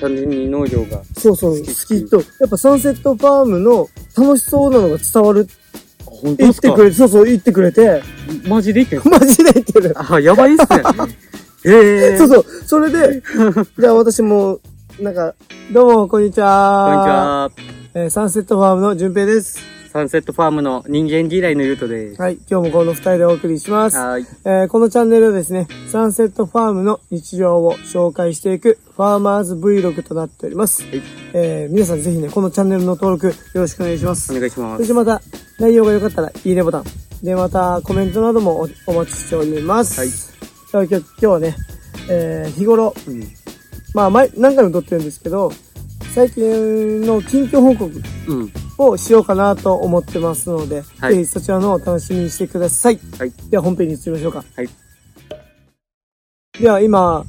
単純に農業が。そうそう、好好ききと、やっぱサンセットファームの楽しそうなのが伝わる。本当言ですか？ってくれて、そうそう、言ってくれて、マジで言ってんす マジで言ってる。かあ、やばいっすね。ええそうそう、それで、じゃあ私も、なんか、どうも、こんにちは。こんにち。は。えーサンセットファームの淳平です。サンセットファームの人間嫌いのゆうとです。はい、今日もこの二人でお送りします。はい。えーこのチャンネルはですね、サンセットファームの日常を紹介していくファーマーズ Vlog となっております。はいえー皆さんぜひね、このチャンネルの登録よろしくお願いします。お願いしますそして。また、内容が良かったら、いいねボタン。で、また、コメントなどもおお待ちしております。はいさあ今日、今日はね、えー日頃、うん。まあ、前、何回も撮ってるんですけど、最近の近況報告うん。をしようかなと思ってますので、はいぜひそちらの方を楽しみにしてください。はい。では本編に移りましょうか。はい。では今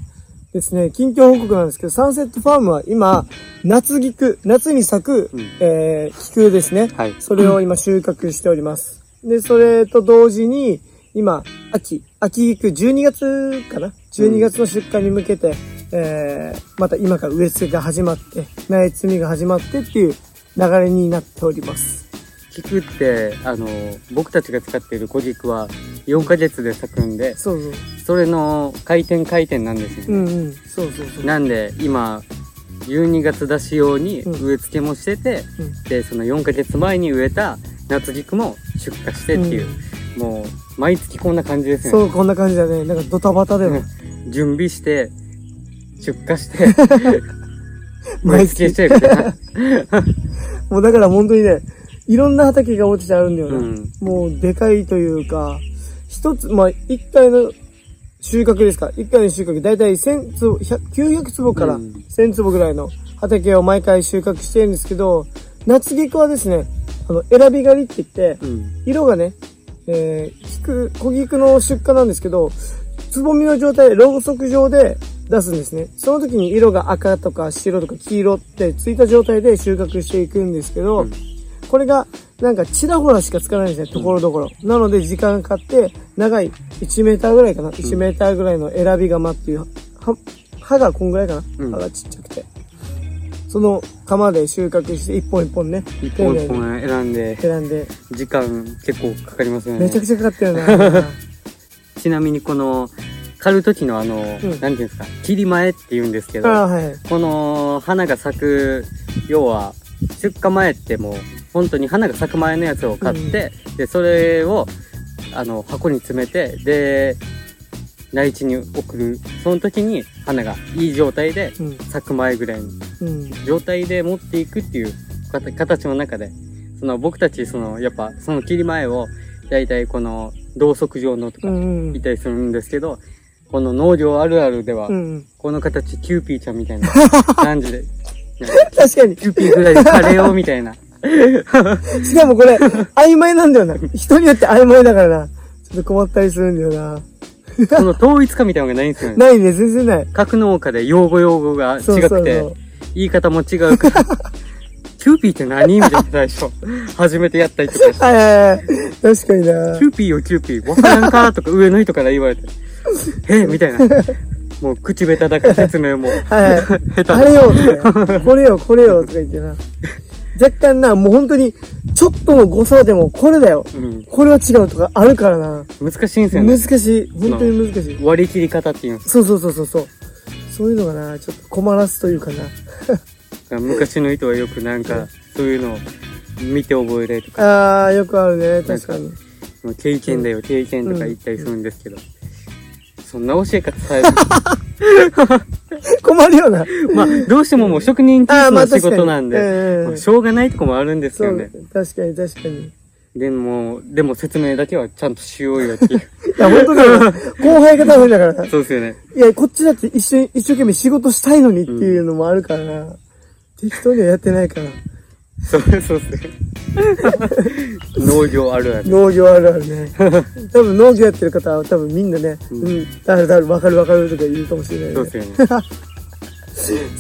ですね、近況報告なんですけど、サンセットファームは今、夏菊、夏に咲く、うんえー、菊ですね。はい。それを今収穫しております。で、それと同時に、今、秋、秋菊12月かな ?12 月の出荷に向けて、えー、また今から植え付けが始まって、苗摘みが始まってっていう流れになっております。菊って、あの、僕たちが使っている小菊は4ヶ月で咲くんで、そうそう。それの回転回転なんですよね。うんうん。そうそうそう。なんで、今、12月出し用にうん植え付けもしてて、うんで、その4ヶ月前に植えた夏菊も出荷してっていう、もう、毎月こんな感じですよね。そう、こんな感じだね。なんかドタバタだよ。うん準備して、出荷して、植え付けしてみたいな。もうだから本当にね、いろんな畑が落ちてあるんだよね。うん。もうでかいというか、一つ、まあ、一回の収穫ですか一回の収穫、だいたい1000坪、100 900坪からうん1000坪ぐらいの畑を毎回収穫してるんですけど、夏菊はですね、あの、選び狩りって言って、うん。色がね、えー、菊、小菊の出荷なんですけど、つぼみの状態、ろうそく状で出すんですね。その時に色が赤とか白とか黄色ってついた状態で収穫していくんですけど、うんこれがなんかちらほらしかつかないんですね、ところどころ。なので時間かかって、長い1メーターぐらいかな、1メーターぐらいの選び釜っていう、は刃がこんぐらいかな、うん刃がちっちゃくて。その釜で収穫して一本一本ね、一本一本選んで、選んで、時間結構かかりますよね。めちゃくちゃかかってるな ちなみにこの、刈る時のあの、んなんていうんですか、切り前って言うんですけど、はい。この花が咲く、要は、出荷前ってもう、本当に花が咲く前のやつを買って、で、それを、あの、箱に詰めて、で、内地に送る。その時に花がいい状態でうん。咲く前ぐらいのうん。状態で持っていくっていう形形の中で、その僕たち、その、やっぱ、その切り前を、だいたいこの、同側状のとかう、ん。いたりするんですけど、この農業あるあるでは、うん。この形、キューピーちゃんみたいな 感じで、確かに。キューピーぐらいで刈れよみたいな。しかもこれ、曖昧なんだよな。人によって曖昧だからな。ちょっと困ったりするんだよな。その統一化みたいなのがないんですよね。ないね、全然ない。各農家で用語用語が違そうそうそうくて、言い方も違うから、キューピーって何みたいな最初。初めてやったりとかして、はいはいはい。確かになキ。ューピーよキューピー、わからんかとか上の人から言われて、えみたいな。もう口下手だから説明もはいはい。下手あれよ。これよ、これよ、とか言ってな。若干な、もう本当に、ちょっとの誤差でも、これだよ。うん。これは違うとかあるからな。難しいんですよね難。しい。本当に難しい。割り切り方っていうんですそうそうそうそうそう。そういうのがな、ちょっと困らすというかな。か昔の人はよくなんか、そういうのを見て覚えれとか、あー、よくあるね、確かに。経験だよ、経験とか言ったりするんですけど、そんな教え方されて、困るよな。まあ、どうしてももう職人気質あー、まあの仕確かに。事なんで、ええまあしょうがないとこもあるんですそうよね。、確かに確かに。いでも、でも説明だけはちゃんとしようよっていう。や、本当だよ。後輩がダメだからな。そうですよね。いや、こっちだって一緒に、一生懸命仕事したいのにっていうのもあるからな。適当にはやってないから。そう、そうですね。農業あるある。農業あるあるね。多分農業やってる方は多分みんなね、ううんん、誰誰わかるわかるとか言うかもしれない、ね。そうですよね。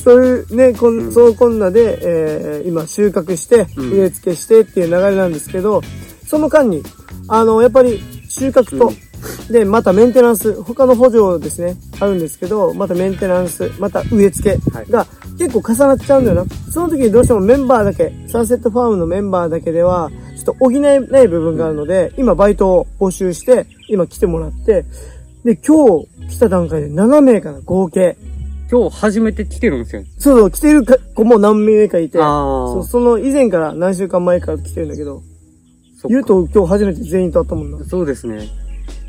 そういうね、こん、うんそうこんなで、えー、今収穫して、うん植え付けしてっていう流れなんですけど、その間に、あの、やっぱり収穫と、で、またメンテナンス、他の補助ですね、あるんですけど、またメンテナンス、また植え付けが結構重なっちゃうんだよな。その時にどうしてもメンバーだけ、サンセットファームのメンバーだけでは、ちょっと補えない部分があるので、今バイトを募集して、今来てもらって、で、今日来た段階で7名かな、合計。今日初めて来てるんですよ。そうそう、来てる子も何名かいて、あそうその以前から何週間前から来てるんだけど、あ。言うと今日初めて全員と会ったもんな。そうですね。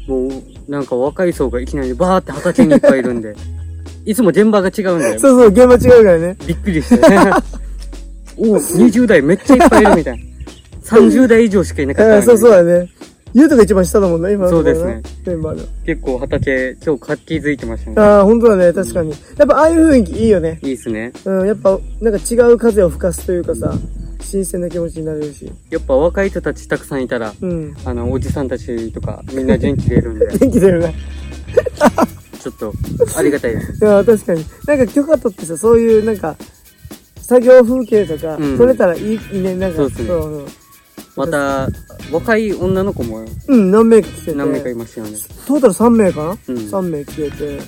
もう、なんか若い層がいきなりバーって畑にいっぱいいるんで、いつも現場が違うんで、そうそう、現場違うからね。びっくりして。お20代めっちゃいっぱいいるみたいな。30代以上しかいなかったそうそうだね。ゆうとが一番下だもんな、今のそうですね。メンバ。結構畑、今日活気づいてましたね。ああ、本当だね、確かに。やっぱああいう雰囲気いいよね。いいっすね。うん、やっぱ、なんか違う風を吹かすというかさ、新鮮な気持ちになれるし。やっぱ若い人たちたくさんいたら、うん。あの、おじさんたちとかみんな元気出るんで、元気出るな。いちょっとありがたいです。や、確かに。なんか許可取ってさ、そういうなんか、作業風景とか、うん撮れたらいいいいね、なんか。そうっすねそうまた、若い女の子もうん、何名か来てて。何名かいましたよね。トータル3名かな、うん ?3 名来てて。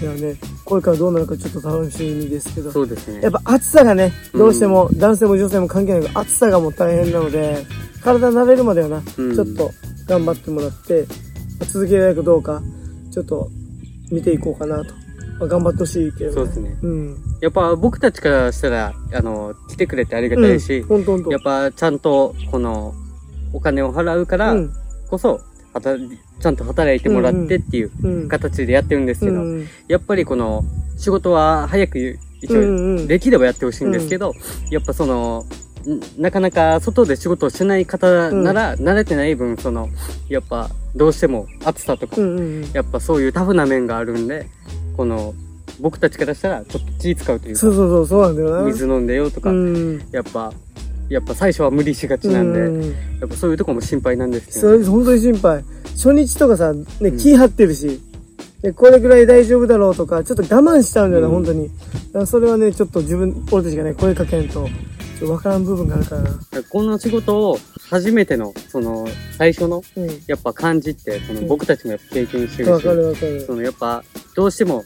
いやね、これからどうなるかちょっと楽しみですけど。そうですねやっ。ぱ暑さがね、どうしても、男性も女性も関係なく暑さがもう大変なので、体慣れるまではな、うんちょっと頑張ってもらって、まあ続けられるかどうか、ちょっと見ていこうかなと。まあ、頑張ってほしいけど、そうですね。うん。やっぱ僕たちからしたら、あの、来てくれてありがたいし、ほんとほんと。やっぱちゃんと、この、お金を払うからうん。こそ、働ちゃんと働いてもらってっていううん。形でやってるんですけど、うん。やっぱりこの、仕事は早く一応、うんうん。できればやってほしいんですけど、やっぱその、んなかなか外で仕事をしない方なら、慣れてない分、その、やっぱどうしても暑さとか、うんうん。やっぱそういうタフな面があるんで、この、僕たちからしたらちょっと気使うというか、そうそうそう、そうなんだよな。水飲んでよとか、うん。やっぱ、やっぱ最初は無理しがちなんで、うんやっぱそういうとこも心配なんですけそど、れ本当に心配。初日とかさ、ね、ん気張ってるし、で、これぐらい大丈夫だろうとか、ちょっと我慢しちゃうんだよな、うん本当に。だからそれはね、ちょっと自分、俺たちがね、声かけんと、ちょっとわからん部分があるからな。この仕事を初めての、その、最初の、うん。やっぱ感じって、そのうん僕たちもやっぱ経験してるし、わかるわかるそ。のやっぱ、どうしても、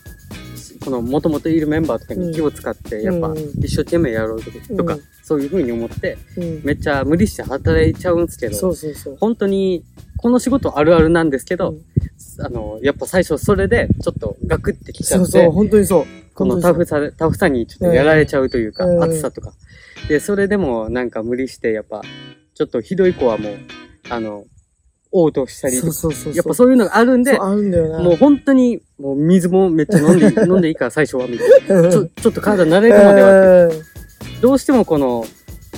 この元々いるメンバーとかに気を使って、やっぱうん一生懸命やろうとか、とかうんそういう風に思って、うん。めっちゃ無理して働いちゃうんですけど、そうそうそう。本当に、この仕事あるあるなんですけど、うんあの、やっぱ最初それで、ちょっとガクってきちゃって、そうそう、本当にそう。このタフさ、タフさにちょっとやられちゃうというか、うん暑さとか。で、それでもなんか無理して、やっぱ、ちょっとひどい子はもう、あの、嘔吐したりとそうか、そうそう。やっぱそういうのがあるんであるんだよな。もう本当に、もう水もめっちゃ飲んで、飲んでいいから最初はみたいな。ちょ、ちょっと体慣れるまではって。うんどうしてもこの、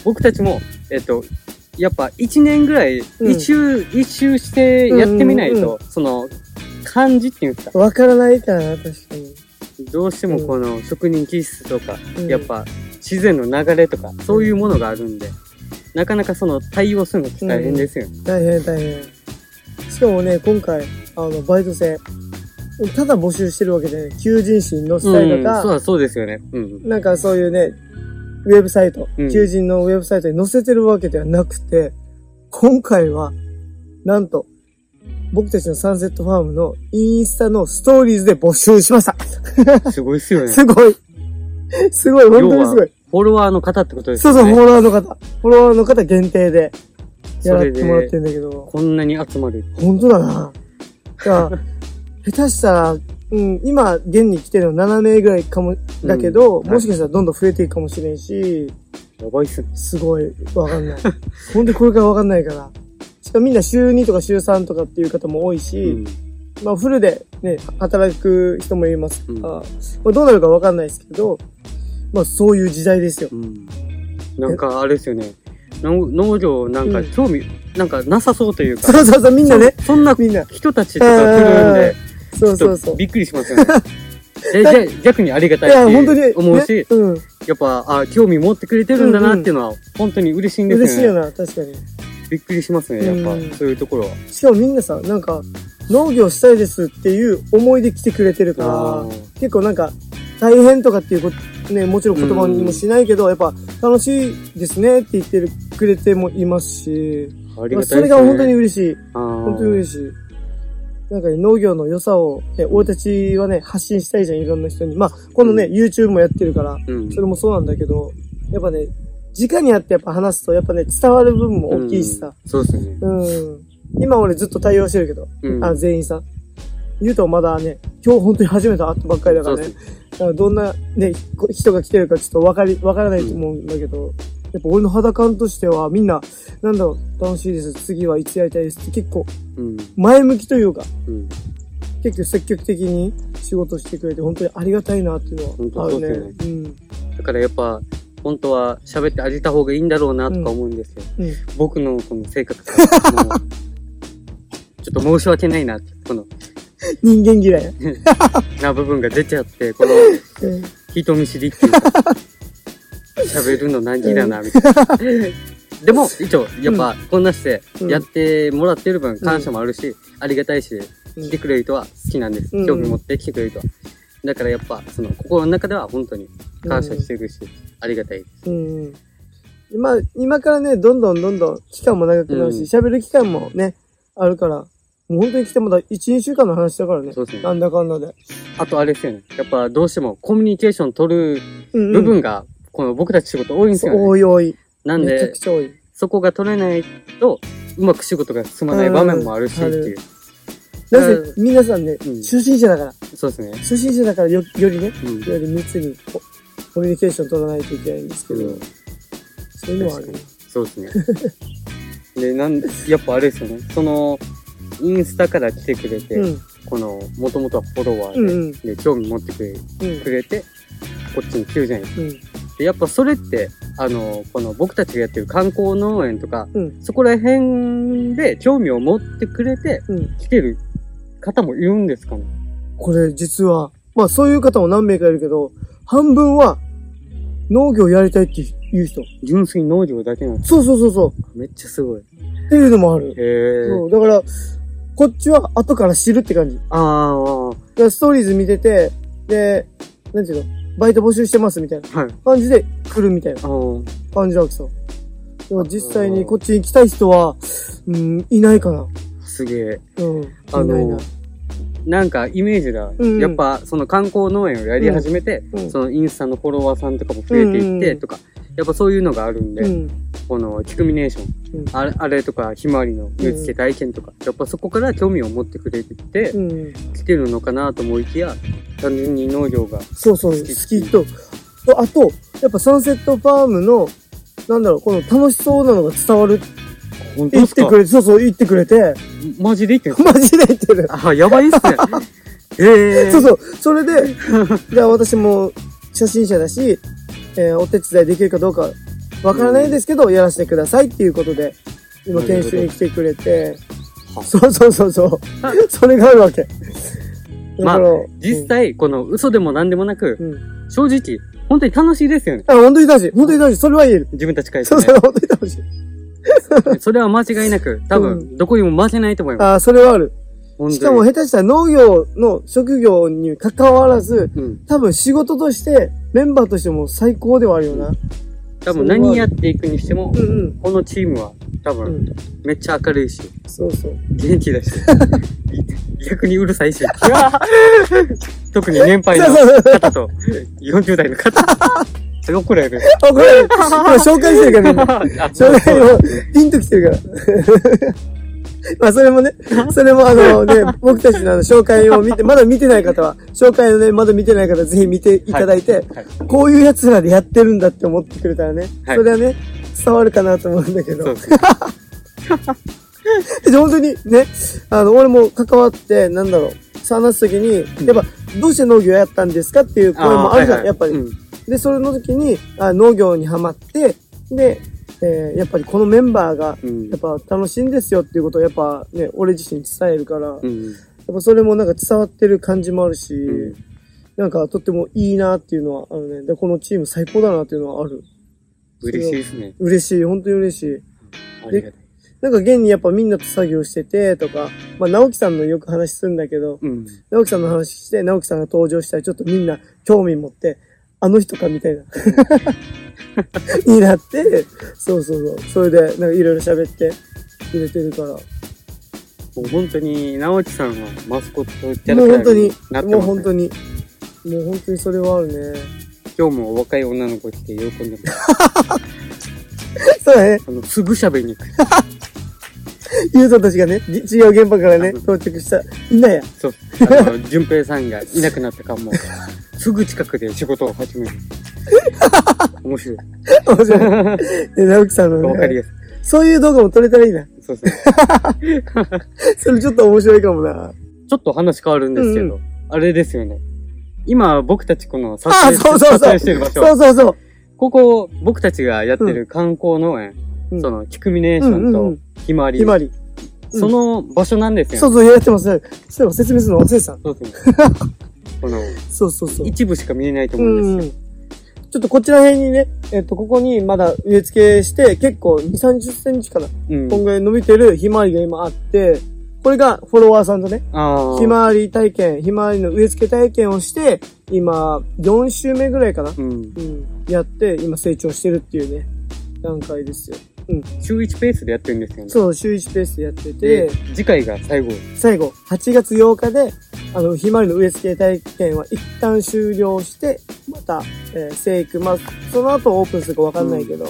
僕たちも、えっと、やっぱ一年ぐらい、うん一周、一周してやってみないと、その、感じっていうんですか。わからないからな、確かに。どうしてもこの職人気質とか、うんやっぱ自然の流れとか、そういうものがあるんで、なかなかその対応するのって大変ですよ。大変大変。しかもね、今回、あの、バイト生、ただ募集してるわけで、ね、求人誌に載せたりとうん、か、そうそうですよね。うん。なんかそういうね、ウェブサイト、うん求人のウェブサイトに載せてるわけではなくて、今回は、なんと、僕たちのサンセットファームのインスタのストーリーズで募集しました。すごいですよね。すごい。すごい、本当にすごい。フォロワーの方ってことですそうそう。フォロワーの方。フォロワーの方限定で、やらそれでってもらってるんだけど。こんなに集まる。本当だな。いや、下手したら、うん、今、現に来てるの7名ぐらいかも、だけど、うんもしかしたらどんどん増えていくかもしれんし、やばいっすね。すごい、わかんない。本当にこれからわかんないから。しかもみんな週2とか週3とかっていう方も多いし、うん。まあフルでね、働く人もいますから、うんまあどうなるかわかんないですけど、まあそういう時代ですよ。うん。なんかあれですよね。農農業なんかうん興味、なんかなさそうというか。そうそうそう、みんなね、そそんなみんな。人たちとか来るんで、そうそうそう。びっくりしますよね。で、じゃ逆にありがたいいや、本当にって思うし、ねうん。やっぱ、あ、興味持ってくれてるんだなっていうのは、本当に嬉しいんですよね。嬉しいよな、確かに。びっくりしますね、やっぱうん、そういうところは。しかもみんなさ、なんか、農業したいですっていう思いで来てくれてるあから、結構なんか、大変とかっていうこと、ね、もちろん言葉にもしないけど、やっぱ、楽しいですねって言ってるくれてもいますし、ありがたいね。まあそれが本当に嬉しい。本当に嬉しい。なんかね、農業の良さを、ね、俺たちはね、発信したいじゃん、いろんな人に。まあ、このね、YouTube もやってるから、うん。それもそうなんだけど、やっぱね、直に会ってやっぱ話すと、やっぱね、伝わる部分も大きいしさ。うん。そうですね。うん。今俺ずっと対応してるけど、うん。あ全員さ。言うとまだね、今日本当に初めて会ったばっかりだからね。だからどんなね、こ人が来てるかちょっとわかり、わからないと思うんだけど、やっぱ俺の肌感としてはみんな、なんだろう、楽しいです。次はいつやりたいですって結構うん。前向きというか、うん。結構積極的に仕事してくれて本当にありがたいなっていうのはあるね。そうですうん。だからやっぱ、本当は喋ってあげた方がいいんだろうなとか思うんですよ。うん。僕のこの性格が、もう ちょっと申し訳ないなって、この、人間嫌いや。な部分が出ちゃって、この、うん人見知りっていうか、喋るの何だな、みたいな。でも、一応、やっぱ、こんなして、やってもらってる分、感謝もあるし、ありがたいし、うん来てくれる人は好きなんです。うん興味持って来てくれる人は。だからやっぱ、その、心の中では本当に感謝してるし、ありがたいです。うんうん。まあ、今からね、どんどんどんどん期間も長くなるし、喋、る期間もね、あるから、もう本当に来てもだ、1、2週間の話だからね。そうですねなんだかんだで。あとあれですよね。やっぱどうしてもコミュニケーション取るうん、うん。部分が、この僕たち仕事多いんですよね。多い多い。なんでめちゃく、ちゃ多い。そこが取れないと、うまく仕事が進まない場面もあるしっていう。なぜ、皆さんね、うん初心者だから。そうですね。初心者だからよ、よりね、うん。より密にココミュニケーション取らないといけないんですけど、うんそういうのはあるね。そうですね。で、なんやっぱあれですよね。その、インスタから来てくれて、うん。この、もともとはフォロワーで、うんうん。で、興味持ってくれうん。くれて、こっちに来るじゃないですか。うん。で、やっぱそれって、あの、この僕たちがやってる観光農園とか、うんそこら辺で興味を持ってくれてうん。来てる方もいるんですか？ねこれ実は、まあそういう方も何名かいるけど、半分は農業やりたいっていう人。純粋に農業だけなんそうそうそうそう。めっちゃすごい。っていうのもある。へえ。そう。だから、こっちは後から知るって感じ。だあからストーリーズ見てて、で、なんていうの？バイト募集してますみたいなあ、はい。感じで来るみたいなあー感じなわけさ。でも実際にこっちに来たい人は、うん、いないかな。すげえ。うん。あいないなの。、なんかイメージが、うんやっぱその観光農園をやり始めて、うんそのインスタのフォロワーさんとかも増えていってとか、やっぱそういうのがあるんで、うん。このキクミネーション、うんあれあれとかひまわりの植え付け体験とか、やっぱそこから興味を持ってくれてて、うん。来てるのかなと思いきや、単純に農業が、そうそう、好きと。とあと、やっぱサンセットファームの、なんだろう、この楽しそうなのが伝わる。本当ですか？言ってくれて、そうそう、言ってくれて、マジで言ってんすか？マジで言ってる。あ、やばいっすね。ええそうそう。それで、じゃあ私も初心者だし、えーお手伝いできるかどうかわからないですけど、やらせてくださいっていうことで、今研修に来てくれては、そうそうそうそう。それがあるわけ。まあ実際、この嘘でも何でもなく、うん。うん正直、本当に楽しいですよね。あ、本当に楽しい。本当に楽しい。それは言える。自分たち書いてねそうそ。う、本当に楽しい。それは間違いなく、多う分、どこにも負けないと思います。あ、それはある。しかも下手したら農業の職業に関わらず、うん。多分仕事として、メンバーとしても最高ではあるよな。多分何やっていくにしてもう、んうん。このチームは多分、うん。めっちゃ明るいし、そうそう。元気だし、逆にうるさいし、特に年配の方と、40代の方、すごくられる。あ、これ、今紹介してるからね。あ紹介をピンときてるから。まあ、それもね、それもあのね、僕たちのあの紹介を見て、まだ見てない方は、紹介をね、まだ見てない方はぜひ見ていただいて、はい。こういう奴らでやってるんだって思ってくれたらね、はい。それはね、伝わるかなと思うんだけど。で 本当にね、あの、俺も関わって、なんだろう、話すときに、やっぱ、どうして農業やったんですかっていう声もあるじゃん、ーはいはい。やっぱり。うん。で、それの時に、あ農業にハマって、で、えーやっぱりこのメンバーが、うんやっぱ楽しいんですよっていうことをやっぱね、俺自身伝えるから、やっうん。ぱそれもなんか伝わってる感じもあるし、うんなんかとってもいいなっていうのはあるね。で、このチーム最高だなっていうのはある。嬉しいですね。嬉しい、本当に嬉しい。ありがたい。なんか現にやっぱみんなと作業しててとか、まあ直樹さんのよく話するんだけど、うん。直樹さんの話して、直樹さんが登場したらちょっとみんな興味持って、あの人かみたいな。になって、そうそうそう。それで、なんかいろいろ喋ってくれてるから。もう本当に、直樹さんはマスコットキャもうラクターになってます、本当に、もう本当にそれはあるね。今日も若い女の子来て喜んでます。そうだね。あの、すぐ喋りに行く。ゆうとたちがね、じ違う現場からね、うん到着した。いんなや。そう。あの、淳平さんがいなくなったかも。すぐ近くで仕事を始める。面白い。面白い。で、直樹さんのね、わかりやすい。そういう動画も撮れたらいいな。そうそう。それちょっと面白いかもな。ちょっと話変わるんですけど、うんあれですよね。今、僕たちこの撮あ影そうそうそう撮影してる場所。そうそうそう。ここ、僕たちがやってる観光農園、うんその、キクミネーションとうんうんうん、ひまわり、ひまわり。その場所なんですよね。そうそう、やってます。そういえば説明するの忘れてた。そうですね。この、そうそうそう。一部しか見えないとう思うんんですちょっとこちら辺にね、えっと、ここにまだ植え付けして、結構2、30センチかな。よ。うん。こんぐらい伸びてるひまわりが今あって、これがフォロワーさんとね。ひまわり体験、ひまわりの植え付け体験をして、今、4週目ぐらいかな。うん。うん。やって、今成長してるっていうね、段階ですよ。うん。週1ペースでやってるんですよね。そう、週1ペースでやってでて、、次回が最後。最後、8月8日で、あの、ひまわりの植え付け体験は一旦終了して、また、えー、生育、まあ、その後オープンするかわかんないけど、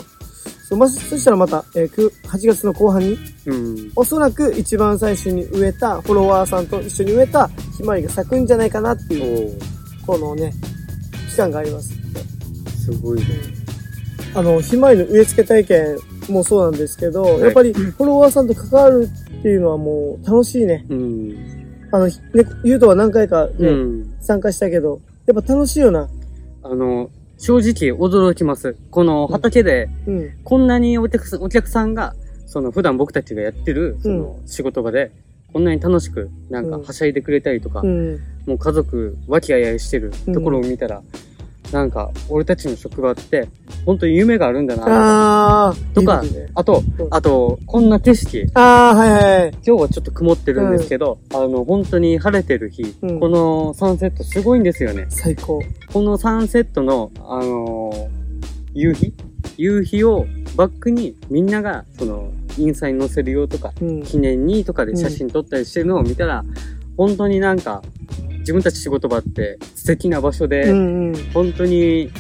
そうまあ、そしたらまた、えー、く8月の後半に、うん。おそらく一番最初に植えた、フォロワーさんと一緒に植えたひまわりが咲くんじゃないかなっておいう、ーこのね、期間があります。すごいね。あの、ひまわりの植え付け体験もそうなんですけど、いやっぱりフォロワーさんと関わるっていうのはもう楽しいね。うん。あの、ね、ゆうとは何回かね、うん。参加したけど、やっぱ楽しいよな。あの、正直驚きます。この畑で、うん。こんなにお客さんお客さんが、その普段僕たちがやってる、その仕事場で、こんなに楽しく、なんかうんはしゃいでくれたりとか、うん。もう家族和気あいあいしてるところを見たら、なんか俺たちの職場って、本当に夢があるんだな。とかあとうん、あと、こんな景色、あー、はいはいはい。今日はちょっと曇ってるんですけど、あの、本当に晴れてる日、うんこのサンセットすごいんですよね。最高。このサンセットの、あのー夕日？夕日をバックにみんなが、その、インスタに載せるよとか、うん。記念にとかで写真撮ったりしてるのを見たら、本当になんか、自分たち仕事場って素敵な場所で、うんうん。本当に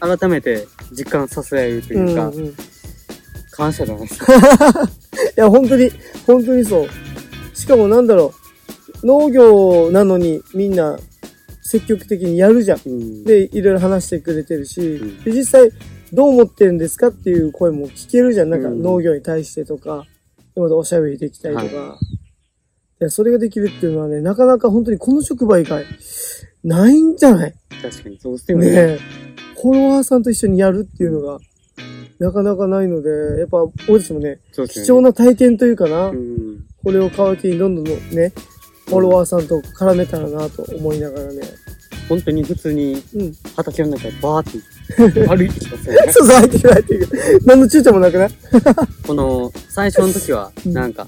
改めて実感させられるというか、うんうん、い感謝だな。や、本当に、本当にそう。しかもなんだろう。農業なのにみんな積極的にやるじゃん。うんで、いろいろ話してくれてるし、んで、実際どう思ってるんですかっていう声も聞けるじゃん。なんかうん農業に対してとか、でまたおしゃべりできたりとか。い、や、それができるっていうのはね、なかなか本当にこの職場以外、ないんじゃない？確かにそうですよね。ねえ。フォロワーさんと一緒にやるっていうのが、なかなかないので、やっぱ、俺たちもね、ね。貴重な体験というかな、うん。これを皮切りにどんどんね、フォロワーさんと絡めたらなと思いながらね。本当に普通にうん。畑の中バーって歩いてきますよね。そうそう、入ってくる入ってくる。何の躊躇もなくない この最初の時は、うんなんか、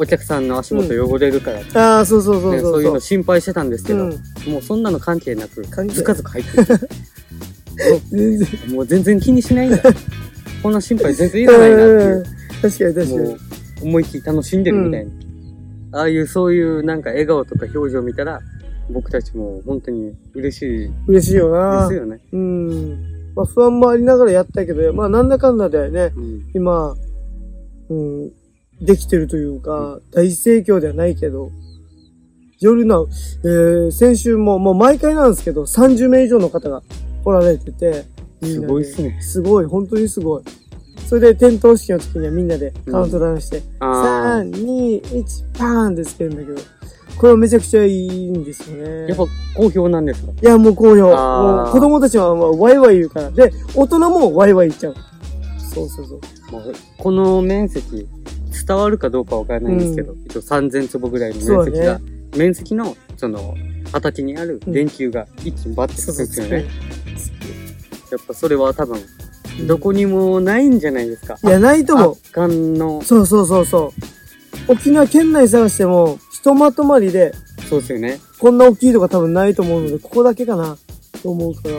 お客さんの足元汚れるから、ねああ、そうそうそうそうそういうの心配してたんですけど、うんもうそんなの関係なく、関係ずかずか入ってきて、全然。もう全然気にしないんだ。こんな心配全然いらないなっていう。確かに確かもうに。、思いっきり楽しんでるみたいな。ああいう、そういうなんか笑顔とか表情見たら、僕たちも本当に嬉しいで嬉しいよなすよね。うん。まあ不安もありながらやったけど、まあなんだかんだでね、うん。今、うん、できてるというか、大盛況ではないけど、夜な、えー、先週も、もう毎回なんですけど、30名以上の方が来られてて、すごいっすねすごい、本当にすごい。それで点灯式の時にはみんなでカウントダウンして、あ3、2、1、パーンってつけるんだけど、これはめちゃくちゃいいんですよね。あ、やっぱ好評なんですか？いや、もう好評。もう子供たちはワイワイ言うから。で、大人もワイワイ言っちゃう。そうそうそうこの面積、伝わるかどうかわからないんですけど、一応3000坪ぐらいの面積が、ね面積の、その、畑にある電球が一気にバッてつくんですよね。やっぱそれは多分、どこにもないんじゃないですか。いや、ないと思う。圧巻の、そうそうそうそう。沖縄県内探しても、ひとまとまりで、そうですよね。こんな大きいとか多分ないと思うので、ここだけかな、と思うから。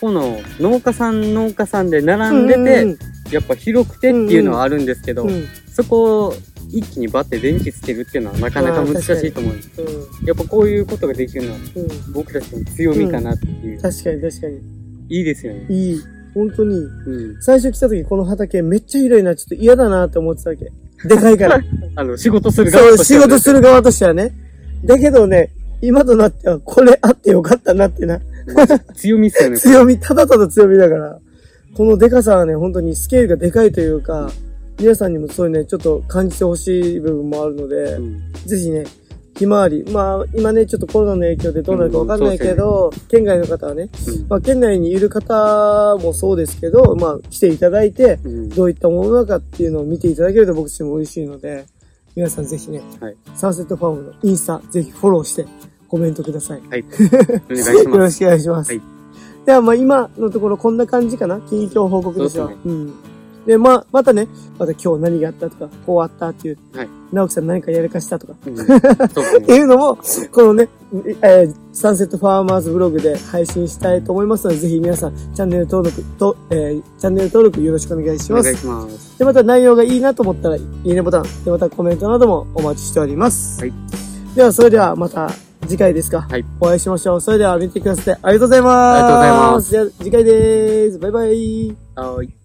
この農家さん農家さんで並んでて、うんやっぱ広くてっていうのはあるんですけど、うんうんそこ一気にバッて電気つけるっていうのはなかなか難しいと思うんです。うん。やっぱこういうことができるのはうん。僕たちの強みかなっていう。確かに確かに。いいですよね。いい。本当に。うん。最初来た時この畑めっちゃ広いな、ちょっと嫌だなって思ってたわけ。でかいから。あの、仕事する側そう、仕としてはね事する側としてはね。だけどね、今となってはこれあってよかったなってな。強みっすよね。強み、ただただ強みだから。このデカさはね、本当にスケールがでかいというか、皆さんにもそういうね、ちょっと感じてほしい部分もあるので、うんぜひね、ひまわり。まあ、今ね、ちょっとコロナの影響でどうなるかわかんないけど、県外の方はね、うんまあ、県内にいる方もそうですけど、まあ、来ていただいて、うんどういったものなのかっていうのを見ていただけると僕たちも嬉しいので、皆さんぜひね、はいサンセットファームのインスタ、ぜひフォローしてコメントください。はい。お願いしよろます。しくお願いします。はいでは、まあ今のところこんな感じかな近況報告としては。そうっうん。で、まあ、またね、また今日何があったとか、こうあったっていう、はい直樹さん何かやらかしたとか、うん ってね。いうのも、このね、えーサンセットファーマーズブログで配信したいと思いますので、ぜひ皆さん、チャンネル登録と、えーチャンネル登録よろしくお願いします。お願いします。で、また内容がいいなと思ったら、いいねボタン、で、またコメントなどもお待ちしております。はい。では、それではまた次回ですか。はい。お会いしましょう。それでは見てくださってありがとうございます。ありがとうございますじゃあ次回です。バイバイ。はい。